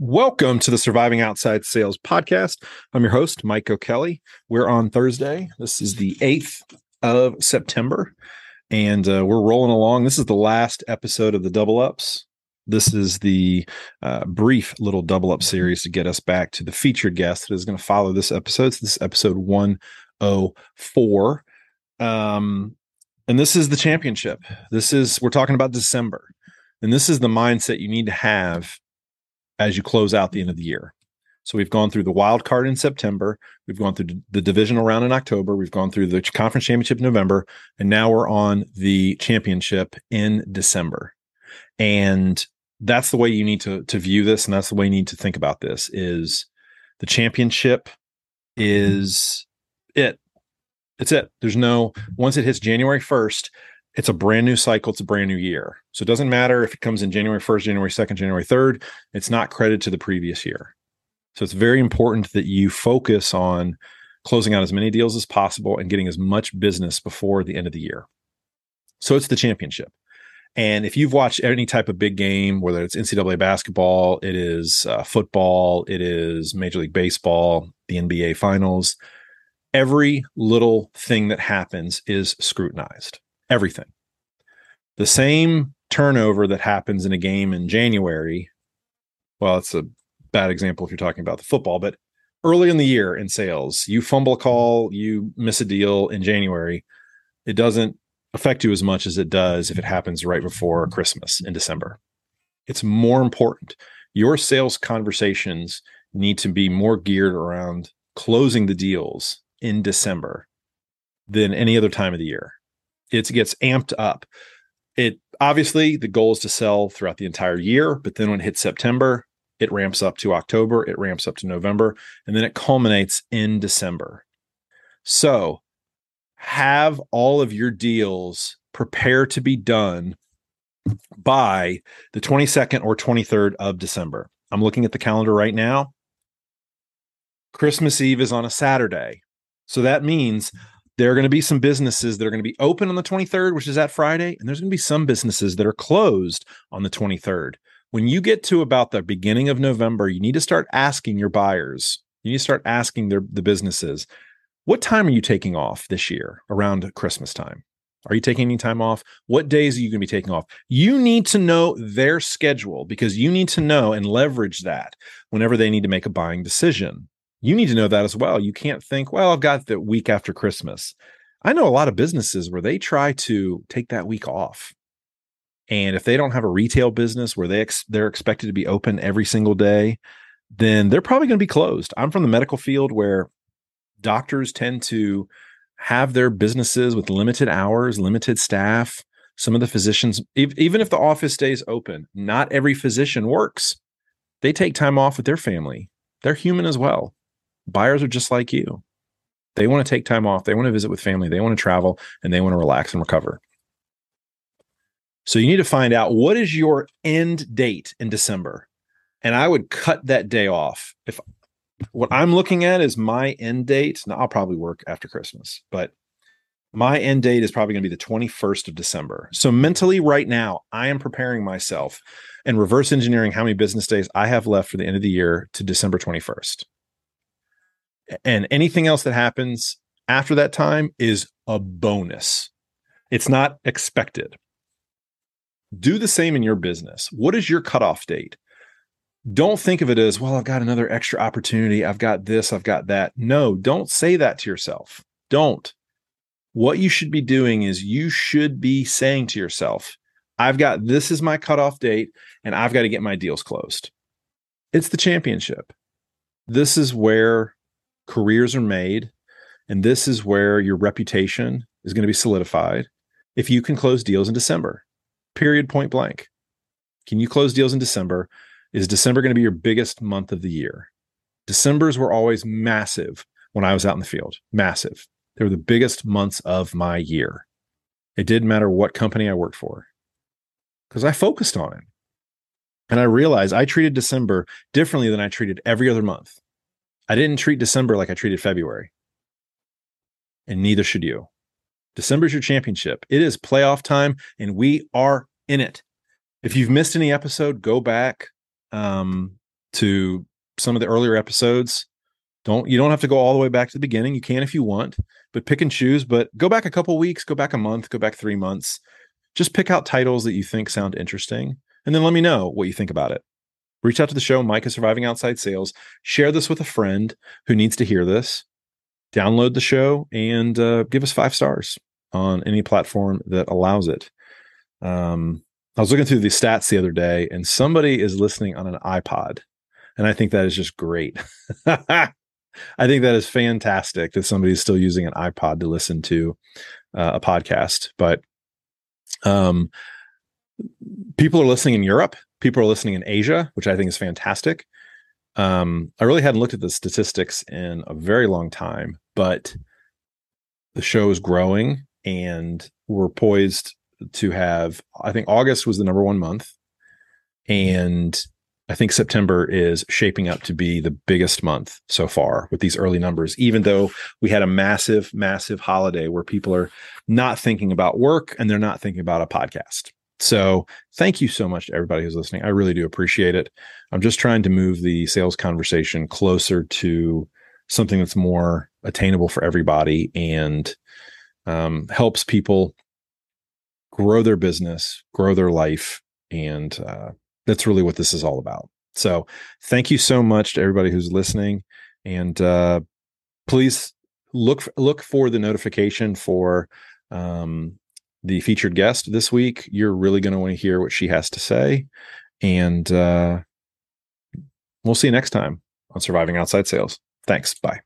Welcome to the Surviving Outside Sales podcast. I'm your host, Mike O'Kelly. We're on Thursday. This is the 8th of September, and uh, we're rolling along. This is the last episode of the Double Ups. This is the uh, brief little double up series to get us back to the featured guest that is going to follow this episode. So this is episode 104. Um, and this is the championship. This is, we're talking about December. And this is the mindset you need to have as you close out the end of the year. So we've gone through the wild card in September, we've gone through the divisional round in October, we've gone through the conference championship in November, and now we're on the championship in December. And that's the way you need to to view this and that's the way you need to think about this is the championship is it. It's it. There's no once it hits January 1st, it's a brand new cycle. It's a brand new year. So it doesn't matter if it comes in January 1st, January 2nd, January 3rd. It's not credit to the previous year. So it's very important that you focus on closing out as many deals as possible and getting as much business before the end of the year. So it's the championship. And if you've watched any type of big game, whether it's NCAA basketball, it is uh, football, it is Major League Baseball, the NBA finals, every little thing that happens is scrutinized everything. The same turnover that happens in a game in January, well, it's a bad example if you're talking about the football, but early in the year in sales, you fumble a call, you miss a deal in January, it doesn't affect you as much as it does if it happens right before Christmas in December. It's more important. Your sales conversations need to be more geared around closing the deals in December than any other time of the year it gets amped up. It obviously the goal is to sell throughout the entire year, but then when it hits September, it ramps up to October, it ramps up to November, and then it culminates in December. So have all of your deals prepare to be done by the 22nd or 23rd of December. I'm looking at the calendar right now. Christmas Eve is on a Saturday. So that means there are going to be some businesses that are going to be open on the 23rd, which is that Friday, and there's going to be some businesses that are closed on the 23rd. When you get to about the beginning of November, you need to start asking your buyers, you need to start asking their the businesses, what time are you taking off this year around Christmas time? Are you taking any time off? What days are you going to be taking off? You need to know their schedule because you need to know and leverage that whenever they need to make a buying decision you need to know that as well. You can't think, well, I've got the week after Christmas. I know a lot of businesses where they try to take that week off. And if they don't have a retail business where they ex- they're expected to be open every single day, then they're probably going to be closed. I'm from the medical field where doctors tend to have their businesses with limited hours, limited staff. Some of the physicians, even if the office stays open, not every physician works. They take time off with their family. They're human as well buyers are just like you. They want to take time off, they want to visit with family, they want to travel, and they want to relax and recover. So you need to find out what is your end date in December. And I would cut that day off. If what I'm looking at is my end date, now I'll probably work after Christmas, but my end date is probably going to be the 21st of December. So mentally right now, I am preparing myself and reverse engineering how many business days I have left for the end of the year to December 21st and anything else that happens after that time is a bonus. It's not expected. Do the same in your business. What is your cutoff date? Don't think of it as, well, I've got another extra opportunity. I've got this, I've got that. No, don't say that to yourself. Don't. What you should be doing is you should be saying to yourself, I've got this is my cutoff date, and I've got to get my deals closed. It's the championship. This is where careers are made. And this is where your reputation is going to be solidified if you can close deals in December, period, point blank. Can you close deals in December? Is December going to be your biggest month of the year? Decembers were always massive when I was out in the field, massive. They were the biggest months of my year. It didn't matter what company I worked for because I focused on it. And I realized I treated December differently than I treated every other month. I didn't treat December like I treated February. And neither should you. December is your championship. It is playoff time, and we are in it. If you've missed any episode, go back. Um, to some of the earlier episodes. Don't you don't have to go all the way back to the beginning. You can if you want, but pick and choose. But go back a couple weeks, go back a month, go back three months. Just pick out titles that you think sound interesting, and then let me know what you think about it. Reach out to the show, Mike is Surviving Outside Sales. Share this with a friend who needs to hear this. Download the show and uh, give us five stars on any platform that allows it. Um, I was looking through the stats the other day, and somebody is listening on an iPod, and I think that is just great. I think that is fantastic that somebody's still using an iPod to listen to uh, a podcast. But um, people are listening in Europe. People are listening in Asia, which I think is fantastic. Um, I really hadn't looked at the statistics in a very long time, but the show is growing, and we're poised to have. I think August was the number one month, and I think September is shaping up to be the biggest month so far with these early numbers, even though we had a massive, massive holiday where people are not thinking about work and they're not thinking about a podcast. So thank you so much to everybody who's listening. I really do appreciate it. I'm just trying to move the sales conversation closer to something that's more attainable for everybody and um, helps people grow their business, grow their life, and uh, that's really what this is all about. So thank you so much to everybody who's listening, and uh, please look look for the notification for um, the featured guest this week. You're really going to want to hear what she has to say, and uh, we'll see you next time on Surviving Outside Sales. Thanks. Bye.